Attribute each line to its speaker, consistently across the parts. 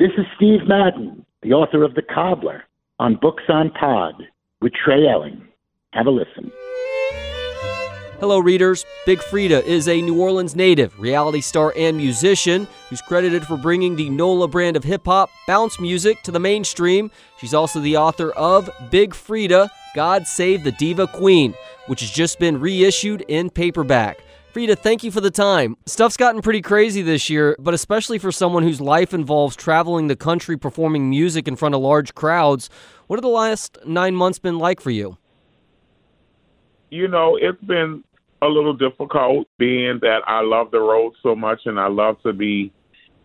Speaker 1: This is Steve Madden, the author of The Cobbler, on Books on Pod with Trey Elling. Have a listen.
Speaker 2: Hello, readers. Big Freedia is a New Orleans native, reality star, and musician who's credited for bringing the NOLA brand of hip hop bounce music to the mainstream. She's also the author of Big Freedia God Save the Diva Queen, which has just been reissued in paperback. Freedia, thank you for the time. Stuff's gotten pretty crazy this year, but especially for someone whose life involves traveling the country performing music in front of large crowds. What have the last nine months been like for you?
Speaker 3: You know, it's been a little difficult being that I love the road so much and I love to be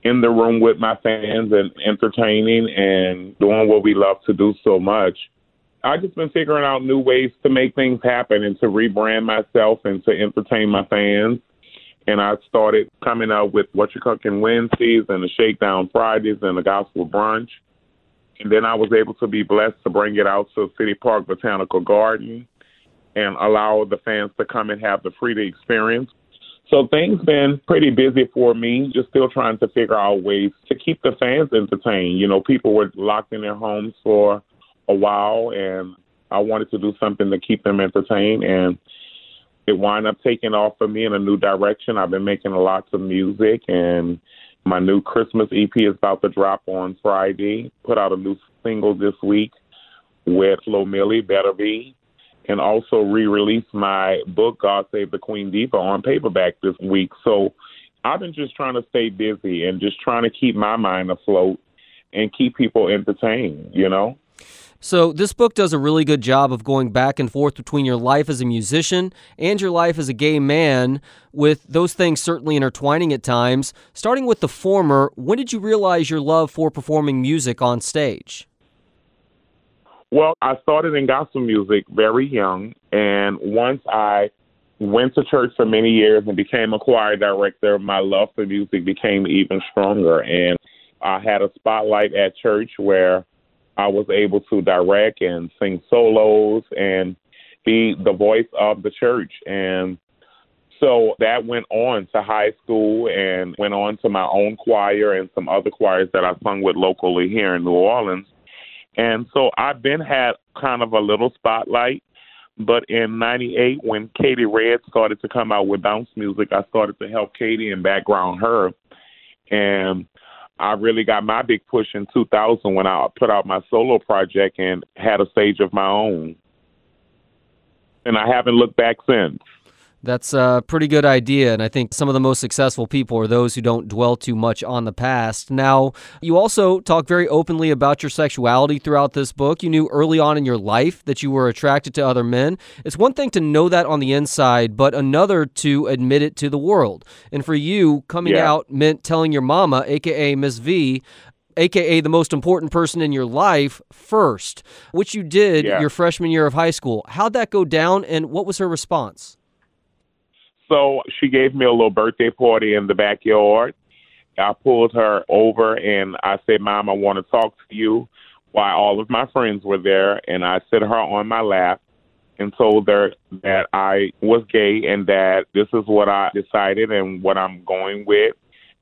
Speaker 3: in the room with my fans and entertaining and doing what we love to do so much. I just been figuring out new ways to make things happen and to rebrand myself and to entertain my fans. And I started coming out with what you cooking Wednesdays and the Shakedown Fridays and the Gospel Brunch. And then I was able to be blessed to bring it out to City Park Botanical Garden and allow the fans to come and have the Freedia experience. So things been pretty busy for me, just still trying to figure out ways to keep the fans entertained. You know, people were locked in their homes for a while and I wanted to do something to keep them entertained and it wound up taking off for me in a new direction. I've been making lots of music and my new Christmas EP is about to drop on Friday. Put out a new single this week with Flo Milli, Better Be and also re-release my book God Save the Queen Diva on paperback this week. So I've been just trying to stay busy and just trying to keep my mind afloat and keep people entertained, you know?
Speaker 2: So, this book does a really good job of going back and forth between your life as a musician and your life as a gay man, with those things certainly intertwining at times. Starting with the former, when did you realize your love for performing music on stage?
Speaker 3: Well, I started in gospel music very young, and once I went to church for many years and became a choir director, my love for music became even stronger. And I had a spotlight at church where I was able to direct and sing solos and be the voice of the church. And so that went on to high school and went on to my own choir and some other choirs that I sung with locally here in New Orleans. And so I've been had kind of a little spotlight. But in 98, when Katey Red started to come out with bounce music, I started to help Katey and background her. And I really got my big push in 2000 when I put out my solo project and had a stage of my own. And I haven't looked back since.
Speaker 2: That's a pretty good idea. And I think some of the most successful people are those who don't dwell too much on the past. Now, you also talk very openly about your sexuality throughout this book. You knew early on in your life that you were attracted to other men. It's one thing to know that on the inside, but another to admit it to the world. And for you, coming
Speaker 3: yeah.
Speaker 2: out meant telling your mama, aka Miss V, aka the most important person in your life first, which you did
Speaker 3: yeah.
Speaker 2: your freshman year of high school. How'd that go down and what was her response?
Speaker 3: So she gave me a little birthday party in the backyard. I pulled her over and I said, Mom, I want to talk to you while all of my friends were there. And I set her on my lap and told her that I was gay and that this is what I decided and what I'm going with.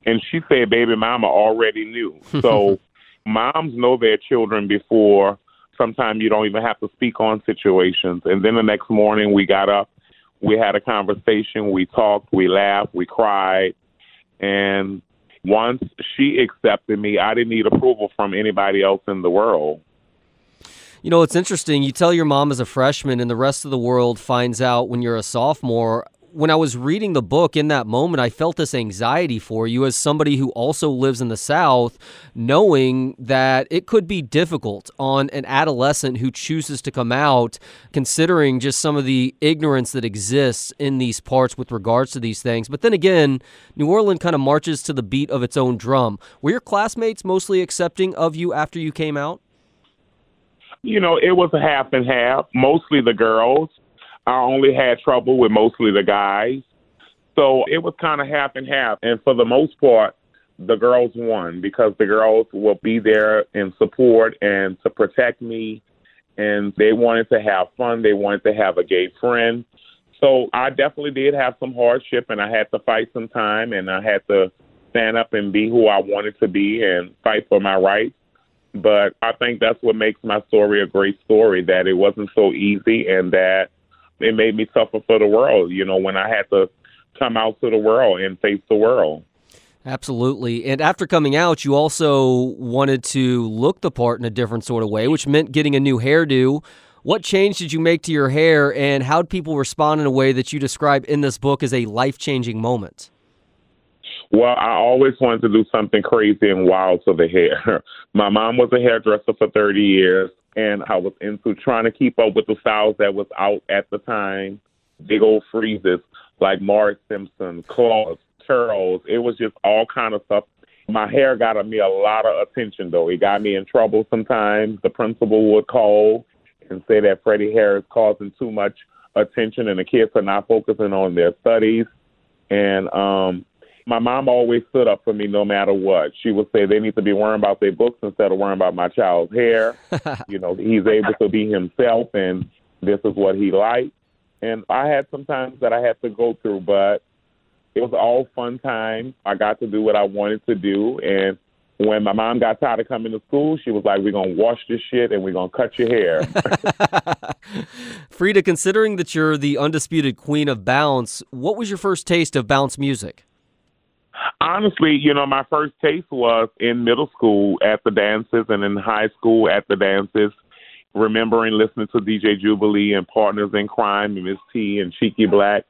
Speaker 3: And she said, Baby mama already knew. So moms know their children before sometimes you don't even have to speak on situations. And then the next morning we got up we had a conversation, we talked, we laughed, we cried. And once she accepted me, I didn't need approval from anybody else in the world.
Speaker 2: You know, it's interesting. You tell your mom as a freshman, and the rest of the world finds out when you're a sophomore when I was reading the book in that moment, I felt this anxiety for you as somebody who also lives in the South, knowing that it could be difficult on an adolescent who chooses to come out, considering just some of the ignorance that exists in these parts with regards to these things. But then again, New Orleans kind of marches to the beat of its own drum. Were your classmates mostly accepting of you after you came out?
Speaker 3: You know, it was a half and half. Mostly the girls. I only had trouble with mostly the guys. So it was kind of half and half. And for the most part, the girls won because the girls will be there in support and to protect me. And they wanted to have fun. They wanted to have a gay friend. So I definitely did have some hardship and I had to fight some time and I had to stand up and be who I wanted to be and fight for my rights. But I think that's what makes my story a great story that it wasn't so easy and that it made me suffer for the world, you know, when I had to come out to the world and face the world.
Speaker 2: Absolutely. And after coming out, you also wanted to look the part in a different sort of way, which meant getting a new hairdo. What change did you make to your hair, and how did people respond in a way that you describe in this book as a life changing moment?
Speaker 3: Well, I always wanted to do something crazy and wild to the hair. My mom was a hairdresser for 30 years, and I was into trying to keep up with the styles that was out at the time. Big old freezes like Marge Simpson, claws, curls. It was just all kind of stuff. My hair got me a lot of attention, though. It got me in trouble sometimes. The principal would call and say that Freddie hair is causing too much attention and the kids are not focusing on their studies. And um my mom always stood up for me no matter what. She would say they need to be worrying about their books instead of worrying about my child's hair. you know, he's able to be himself and this is what he likes. And I had some times that I had to go through, but it was all fun time. I got to do what I wanted to do. And when my mom got tired of coming to school, she was like, We're going to wash this shit and we're going to cut your hair.
Speaker 2: Freedia, considering that you're the undisputed queen of bounce, what was your first taste of bounce music?
Speaker 3: Honestly, you know, my first taste was in middle school at the dances and in high school at the dances. Remembering listening to DJ Jubilee and Partners in Crime and Miss T and Cheeky Blakk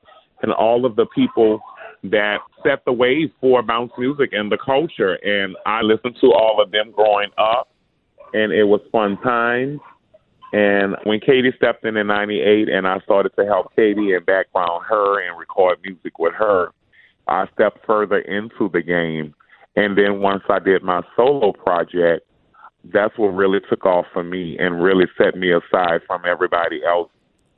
Speaker 3: and all of the people that set the way for bounce music and the culture. And I listened to all of them growing up, and it was fun times. And when Katey stepped in in '98, and I started to help Katey and background her and record music with her, I stepped further into the game. And then once I did my solo project, that's what really took off for me and really set me aside from everybody else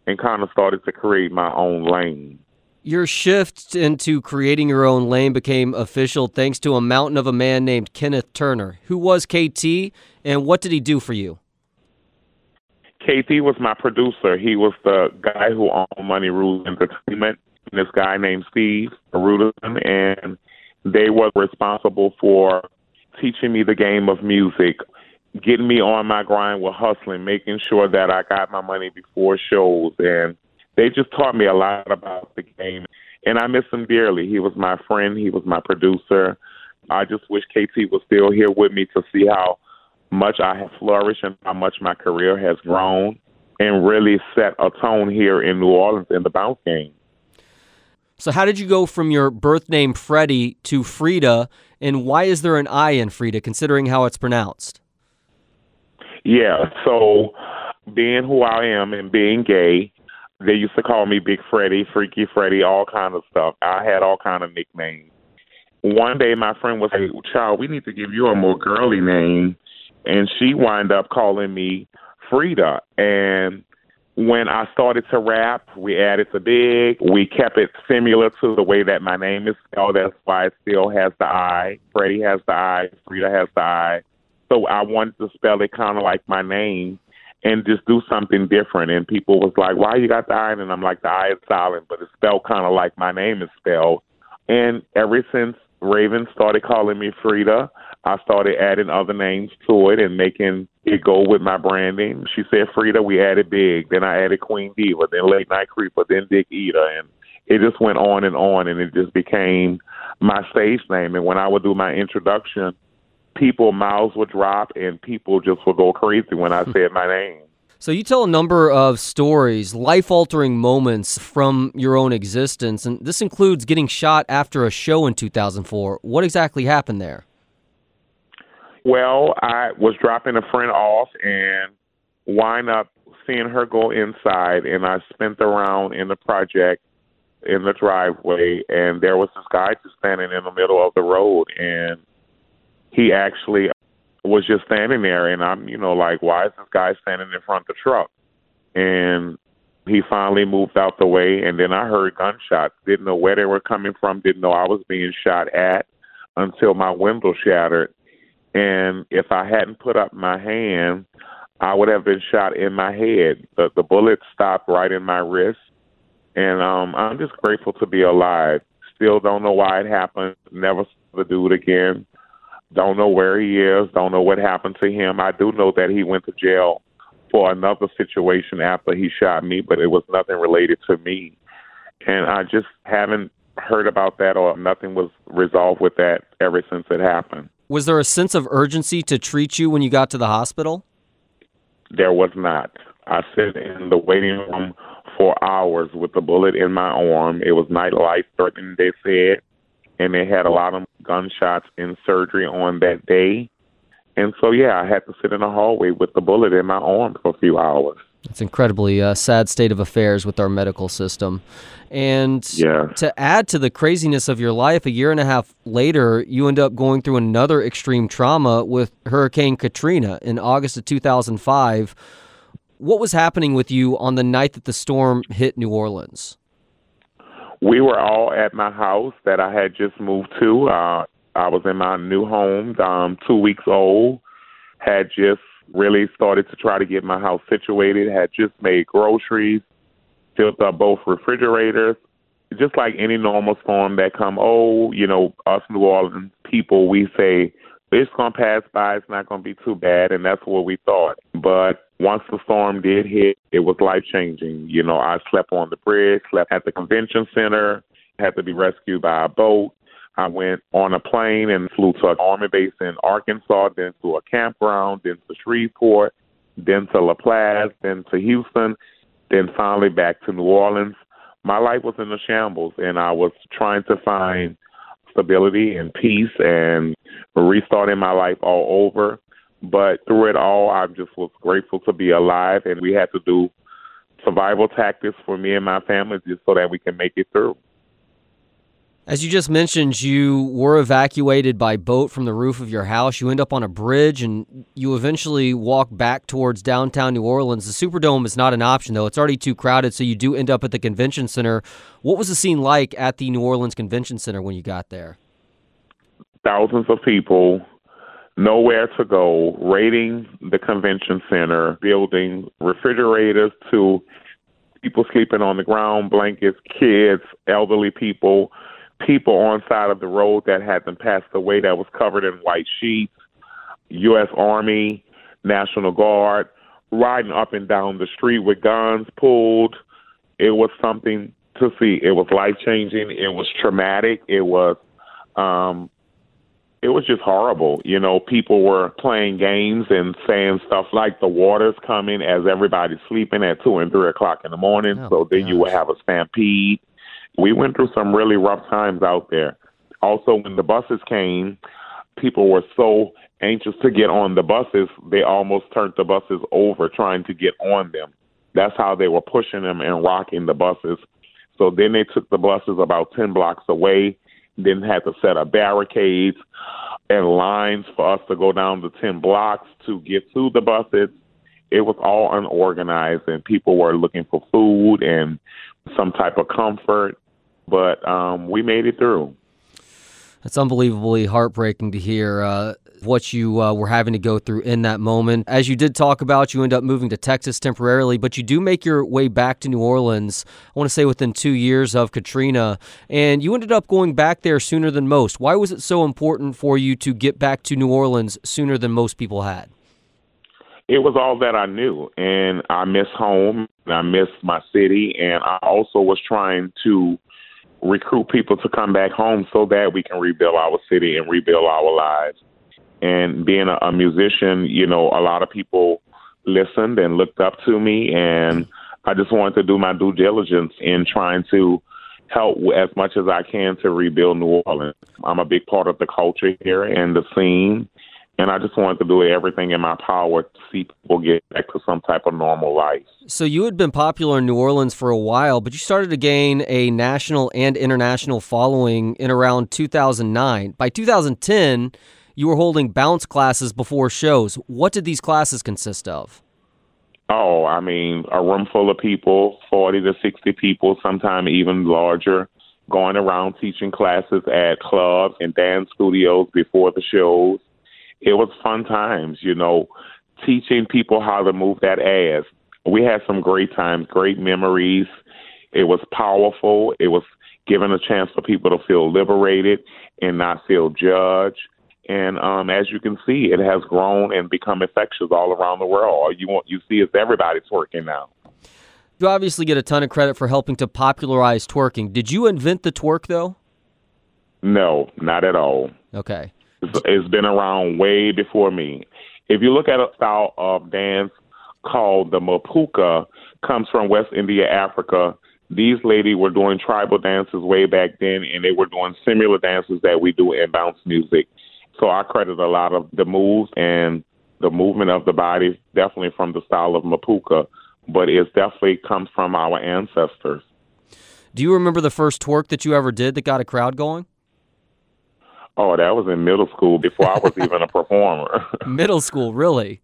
Speaker 3: and kind of started to create my own lane.
Speaker 2: Your shift into creating your own lane became official thanks to a mountain of a man named Kenneth Turner. Who was KT and what did he do for you?
Speaker 3: KT was my producer. He was the guy who owned Money Rules Entertainment. This guy named Steve Rudison, and they were responsible for teaching me the game of music, getting me on my grind with hustling, making sure that I got my money before shows, and they just taught me a lot about the game, and I miss him dearly. He was my friend. He was my producer. I just wish KT was still here with me to see how much I have flourished and how much my career has grown, and really set a tone here in New Orleans in the bounce game.
Speaker 2: So, how did you go from your birth name Freddie to Freedia, and why is there an I in Freedia, considering how it's pronounced?
Speaker 3: Yeah, so being who I am and being gay, they used to call me Big Freddie, Freaky Freddie, all kind of stuff. I had all kind of nicknames. One day, my friend was like, "Child, we need to give you a more girly name," and she wound up calling me Freedia. And when I started to rap, we added the big. We kept it similar to the way that my name is spelled. That's why it still has the I. Freddie has the I. Freedia has the I. So I wanted to spell it kind of like my name and just do something different. And people was like, "Why you got the I?" And I'm like, "The I is silent, but it's spelled kind of like my name is spelled." And ever since Raven started calling me Freedia, I started adding other names to it and making it go with my branding. She said Freedia, we added Big. Then I added Queen Diva, then Late Night Creeper, then Dick Eater, and it just went on and on, and it just became my stage name. And when I would do my introduction people mouths would drop and people just would go crazy when I hmm. said my name.
Speaker 2: So you tell a number of stories, life-altering moments from your own existence, and this includes getting shot after a show in 2004. What exactly happened there?
Speaker 3: Well, I was dropping a friend off and wind up seeing her go inside, and I spent around in the project in the driveway, and there was this guy just standing in the middle of the road, and he actually was just standing there, and I'm, you know, like, why is this guy standing in front of the truck? And he finally moved out the way, and then I heard gunshots. Didn't know where they were coming from. Didn't know I was being shot at until my window shattered. And if I hadn't put up my hand, I would have been shot in my head. The the bullet stopped right in my wrist, and um, I'm just grateful to be alive. Still don't know why it happened. Never saw the dude again. Don't know where he is. Don't know what happened to him. I do know that he went to jail for another situation after he shot me, but it was nothing related to me. And I just haven't heard about that or nothing was resolved with that ever since it happened.
Speaker 2: Was there a sense of urgency to treat you when you got to the hospital?
Speaker 3: There was not. I sat in the waiting room for hours with a bullet in my arm. It was night life threatening, they said, and they had a lot of gunshots in surgery on that day. And so, yeah, I had to sit in the hallway with the bullet in my arm for a few hours.
Speaker 2: It's incredibly uh, sad state of affairs with our medical system. And
Speaker 3: yeah.
Speaker 2: to add to the craziness of your life, a year and a half later, you end up going through another extreme trauma with Hurricane Katrina in August of 2005. What was happening with you on the night that the storm hit New Orleans?
Speaker 3: We were all at my house that I had just moved to. Uh, I was in my new home, um, two weeks old, had just really started to try to get my house situated, had just made groceries, filled up both refrigerators. Just like any normal storm that come, oh, you know, us New Orleans people, we say it's gonna pass by. It's not gonna be too bad, and that's what we thought. But once the storm did hit, it was life changing. You know, I slept on the bridge, slept at the convention center, had to be rescued by a boat. I went on a plane and flew to an army base in Arkansas, then to a campground, then to Shreveport, then to La Laplace, then to Houston, then finally back to New Orleans. My life was in a shambles, and I was trying to find stability and peace and restarting my life all over. But through it all, I just was grateful to be alive, and we had to do survival tactics for me and my family just so that we can make it through.
Speaker 2: As you just mentioned, you were evacuated by boat from the roof of your house. You end up on a bridge and you eventually walk back towards downtown New Orleans. The Superdome is not an option, though. It's already too crowded, so you do end up at the convention center. What was the scene like at the New Orleans Convention Center when you got there?
Speaker 3: Thousands of people, nowhere to go, raiding the convention center, building refrigerators to people sleeping on the ground, blankets, kids, elderly people people on side of the road that had them passed away that was covered in white sheets, U.S. Army, National Guard, riding up and down the street with guns pulled. It was something to see. It was life changing. It was traumatic. It was, um, it was just horrible. You know, people were playing games and saying stuff like the water's coming as everybody's sleeping at two and three o'clock in the morning. Oh, so then gosh. you would have a stampede we went through some really rough times out there. Also, when the buses came, people were so anxious to get on the buses, they almost turned the buses over trying to get on them. That's how they were pushing them and rocking the buses. So then they took the buses about 10 blocks away, then had to set up barricades and lines for us to go down the 10 blocks to get to the buses. It was all unorganized, and people were looking for food and some type of comfort but um, we made it through.
Speaker 2: It's unbelievably heartbreaking to hear uh, what you uh, were having to go through in that moment. As you did talk about, you end up moving to Texas temporarily, but you do make your way back to New Orleans, I want to say within two years of Katrina, and you ended up going back there sooner than most. Why was it so important for you to get back to New Orleans sooner than most people had?
Speaker 3: It was all that I knew, and I miss home, and I miss my city, and I also was trying to recruit people to come back home so that we can rebuild our city and rebuild our lives. And being a, a musician, you know, a lot of people listened and looked up to me, and I just wanted to do my due diligence in trying to help as much as I can to rebuild New Orleans. I'm a big part of the culture here and the scene, and I just wanted to do everything in my power to see people get back to some type of normal life.
Speaker 2: So you had been popular in New Orleans for a while, but you started to gain a national and international following in around 2009. By 2010, you were holding bounce classes before shows. What did these classes consist of?
Speaker 3: Oh, I mean, a room full of people, 40 to 60 people, sometimes even larger, going around teaching classes at clubs and dance studios before the shows it was fun times, you know, teaching people how to move that ass. We had some great times, great memories. It was powerful. It was giving a chance for people to feel liberated and not feel judged. And um, as you can see, it has grown and become infectious all around the world. All you want, you see, is everybody's twerking now.
Speaker 2: You obviously get a ton of credit for helping to popularize twerking. Did you invent the twerk, though?
Speaker 3: No, not at all.
Speaker 2: Okay.
Speaker 3: It's, it's been around way before me. If you look at a style of dance called the Mapouka, comes from West India, Africa. These ladies were doing tribal dances way back then, and they were doing similar dances that we do in bounce music. So I credit a lot of the moves and the movement of the body, definitely from the style of Mapouka, but it definitely comes from our ancestors.
Speaker 2: Do you remember the first twerk that you ever did that got a crowd going?
Speaker 3: Oh, that was in middle school before I was even a performer.
Speaker 2: middle school, really?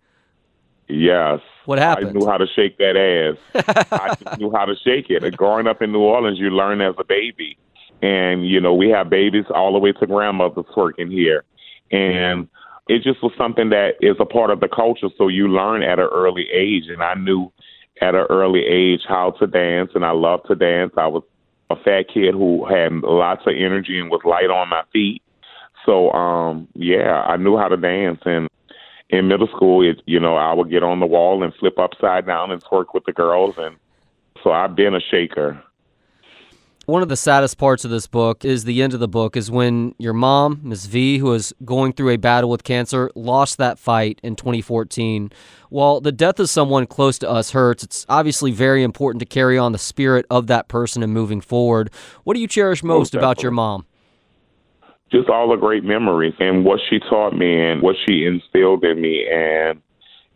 Speaker 3: Yes.
Speaker 2: What happened?
Speaker 3: I knew how to shake that ass. I just knew how to shake it. Growing up in New Orleans, you learn as a baby. And, you know, we have babies all the way to grandmothers working here. And it just was something that is a part of the culture. So you learn at an early age. And I knew at an early age how to dance, and I loved to dance. I was a fat kid who had lots of energy and was light on my feet. So, um, yeah, I knew how to dance. And in middle school, it, you know, I would get on the wall and flip upside down and twerk with the girls. And so I've been a shaker.
Speaker 2: One of the saddest parts of this book is the end of the book is when your mom, Ms. V, who was going through a battle with cancer, lost that fight in 2014. While the death of someone close to us hurts, it's obviously very important to carry on the spirit of that person and moving forward. What do you cherish most, most about your mom?
Speaker 3: Just all the great memories and what she taught me and what she instilled in me and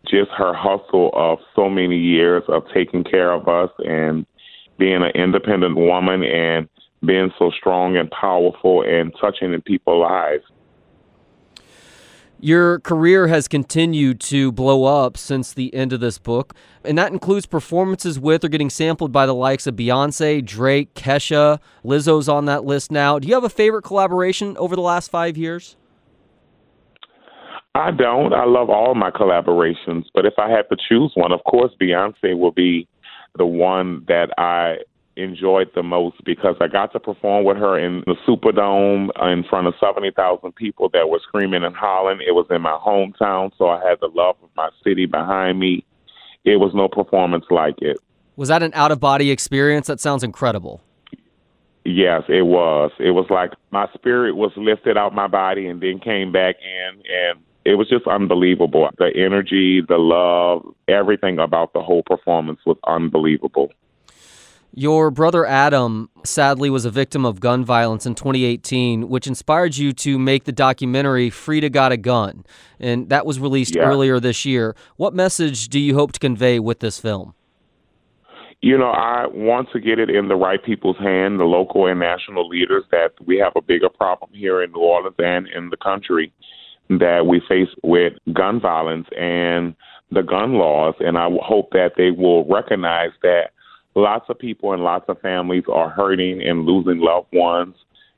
Speaker 3: just her hustle of so many years of taking care of us and being an independent woman and being so strong and powerful and touching in people's lives.
Speaker 2: Your career has continued to blow up since the end of this book, and that includes performances with or getting sampled by the likes of Beyonce, Drake, Kesha, Lizzo's on that list now. Do you have a favorite collaboration over the last five years?
Speaker 3: I don't. I love all my collaborations, but if I had to choose one, of course, Beyonce will be the one that I enjoyed the most because I got to perform with her in the Superdome in front of 70,000 people that were screaming and hollering. It was in my hometown, so I had the love of my city behind me. It was no performance like it.
Speaker 2: Was that an out of body experience? That sounds incredible.
Speaker 3: Yes, it was. It was like my spirit was lifted out my body and then came back in and it was just unbelievable. The energy, the love, everything about the whole performance was unbelievable.
Speaker 2: Your brother Adam sadly was a victim of gun violence in 2018, which inspired you to make the documentary Freedia Got a Gun. And that was released yeah. earlier this year. What message do you hope to convey with this film?
Speaker 3: You know, I want to get it in the right people's hand, the local and national leaders, that we have a bigger problem here in New Orleans and in the country that we face with gun violence and the gun laws. And I hope that they will recognize that lots of people and lots of families are hurting and losing loved ones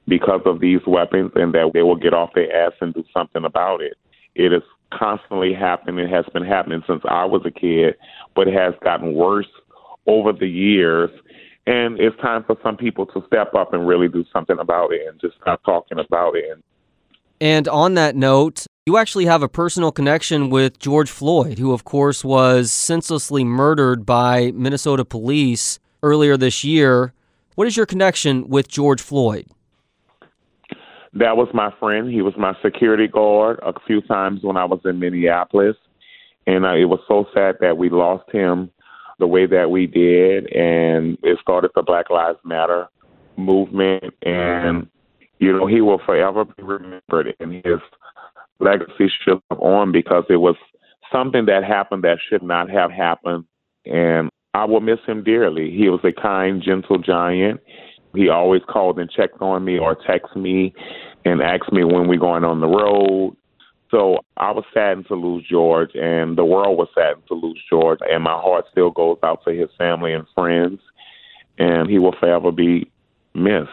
Speaker 3: because of these weapons and that they will get off their ass and do something about it. It is constantly happening. It has been happening since I was a kid, but it has gotten worse over the years. And it's time for some people to step up and really do something about it and just stop talking about it and
Speaker 2: on that note, you actually have a personal connection with George Floyd, who, of course, was senselessly murdered by Minnesota police earlier this year. What is your connection with George Floyd?
Speaker 3: That was my friend. He was my security guard a few times when I was in Minneapolis. And uh, it was so sad that we lost him the way that we did. And it started the Black Lives Matter movement. And you know, he will forever be remembered and his legacy should live on because it was something that happened that should not have happened. And I will miss him dearly. He was a kind, gentle giant. He always called and checked on me or texted me and asked me when we're going on the road. So I was saddened to lose George, and the world was saddened to lose George. And my heart still goes out to his family and friends, and he will forever be missed.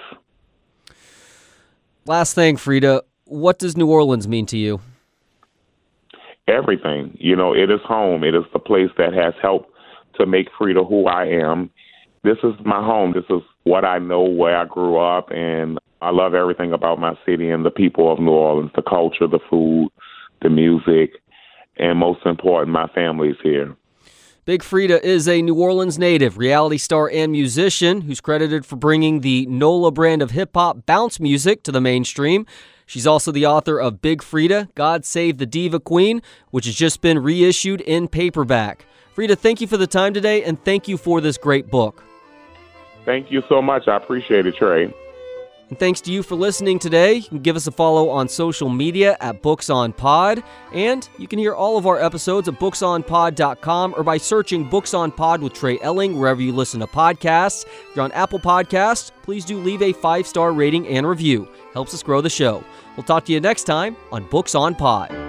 Speaker 2: Last thing, Freedia, what does New Orleans mean to you?
Speaker 3: Everything. You know, it is home. It is the place that has helped to make Freedia who I am. This is my home. This is what I know, where I grew up, and I love everything about my city and the people of New Orleans, the culture, the food, the music, and most important, my family is here.
Speaker 2: Big Freedia is a New Orleans native, reality star, and musician who's credited for bringing the NOLA brand of hip hop bounce music to the mainstream. She's also the author of Big Freedia, God Save the Diva Queen, which has just been reissued in paperback. Freedia, thank you for the time today, and thank you for this great book.
Speaker 3: Thank you so much. I appreciate it, Trey.
Speaker 2: And thanks to you for listening today. You can give us a follow on social media at Books on Pod, and you can hear all of our episodes at booksonpod.com or by searching Books on Pod with Trey Elling wherever you listen to podcasts. If you're on Apple Podcasts, please do leave a five star rating and review. Helps us grow the show. We'll talk to you next time on Books on Pod.